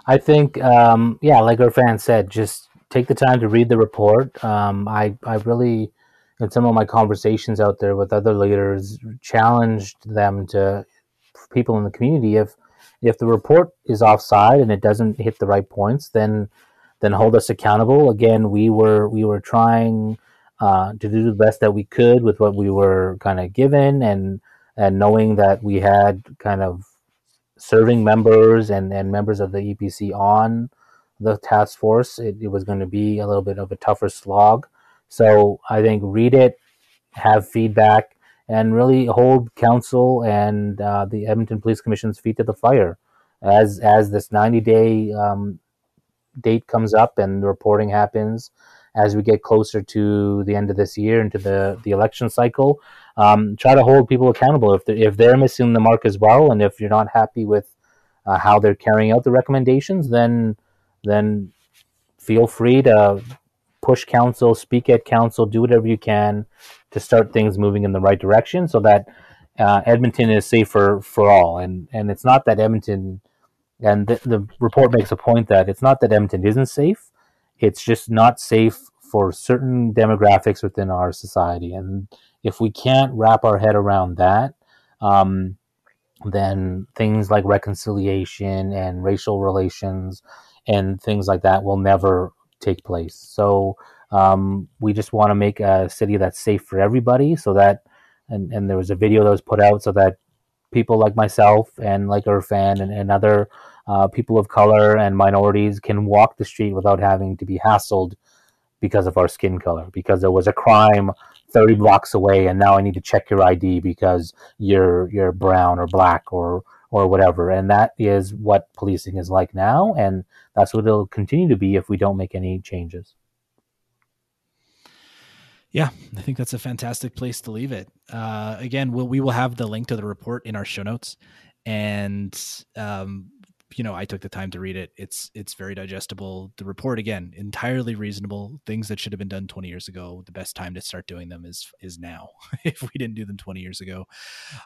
B: I think, um, yeah, like Irfan said, just take the time to read the report. Um, I, I really, in some of my conversations out there with other leaders, challenged them to people in the community if if the report is offside and it doesn't hit the right points, then then hold us accountable. Again, we were we were trying uh, to do the best that we could with what we were kind of given, and and knowing that we had kind of serving members and, and members of the EPC on the task force, it, it was going to be a little bit of a tougher slog. So I think read it, have feedback, and really hold council and uh, the Edmonton Police Commission's feet to the fire as as this 90 day um, date comes up and the reporting happens as we get closer to the end of this year into the the election cycle um, try to hold people accountable if they're, if they're missing the mark as well, and if you're not happy with uh, how they're carrying out the recommendations, then then feel free to push council, speak at council, do whatever you can to start things moving in the right direction, so that uh, Edmonton is safer for all. And and it's not that Edmonton, and the, the report makes a point that it's not that Edmonton isn't safe, it's just not safe for certain demographics within our society and if we can't wrap our head around that, um, then things like reconciliation and racial relations and things like that will never take place. So um, we just want to make a city that's safe for everybody. So that, and, and there was a video that was put out so that people like myself and like Irfan and, and other uh, people of color and minorities can walk the street without having to be hassled because of our skin color, because there was a crime 30 blocks away and now I need to check your ID because you're you're brown or black or or whatever. And that is what policing is like now and that's what it'll continue to be if we don't make any changes.
A: Yeah, I think that's a fantastic place to leave it. Uh, again, we'll, we will have the link to the report in our show notes, and um, you know, I took the time to read it. It's it's very digestible. The report again, entirely reasonable. Things that should have been done 20 years ago. The best time to start doing them is is now. if we didn't do them 20 years ago,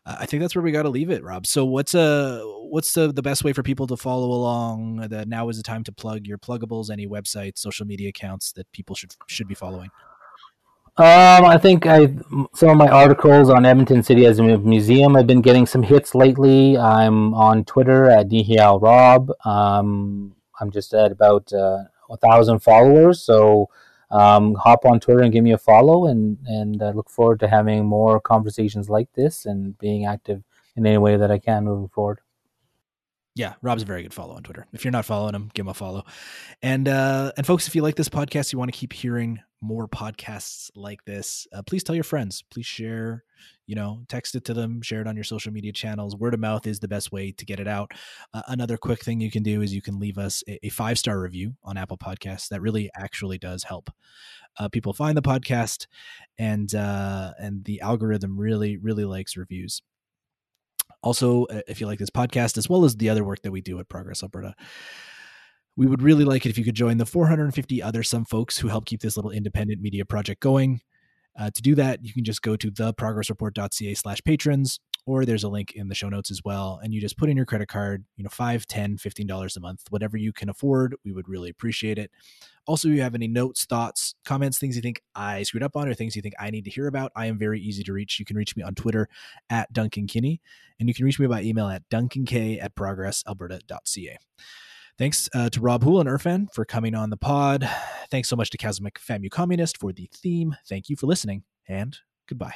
A: uh, I think that's where we got to leave it, Rob. So what's a what's the the best way for people to follow along? That now is the time to plug your pluggables, any websites, social media accounts that people should should be following.
B: Um, I think I some of my articles on Edmonton City as a museum. I've been getting some hits lately. I'm on Twitter at DHL Rob. Um, I'm just at about uh, a thousand followers, so um, hop on Twitter and give me a follow. And and I look forward to having more conversations like this and being active in any way that I can moving forward
A: yeah, Rob's a very good follow on Twitter. If you're not following him, give him a follow. And uh, and folks, if you like this podcast, you want to keep hearing more podcasts like this, uh, please tell your friends. Please share. You know, text it to them, share it on your social media channels. Word of mouth is the best way to get it out. Uh, another quick thing you can do is you can leave us a, a five star review on Apple Podcasts. That really actually does help uh, people find the podcast, and uh, and the algorithm really really likes reviews. Also, uh, if you like this podcast, as well as the other work that we do at Progress Alberta, we would really like it if you could join the 450 other some folks who help keep this little independent media project going. Uh, to do that, you can just go to theprogressreport.ca slash patrons, or there's a link in the show notes as well. And you just put in your credit card, you know, five, ten, fifteen dollars a month, whatever you can afford. We would really appreciate it. Also, if you have any notes, thoughts, comments, things you think I screwed up on, or things you think I need to hear about, I am very easy to reach. You can reach me on Twitter at Duncan Kinney, and you can reach me by email at duncank at progressalberta.ca. Thanks uh, to Rob Houle and Irfan for coming on the pod. Thanks so much to Kazakh FAMU Communist for the theme. Thank you for listening, and goodbye.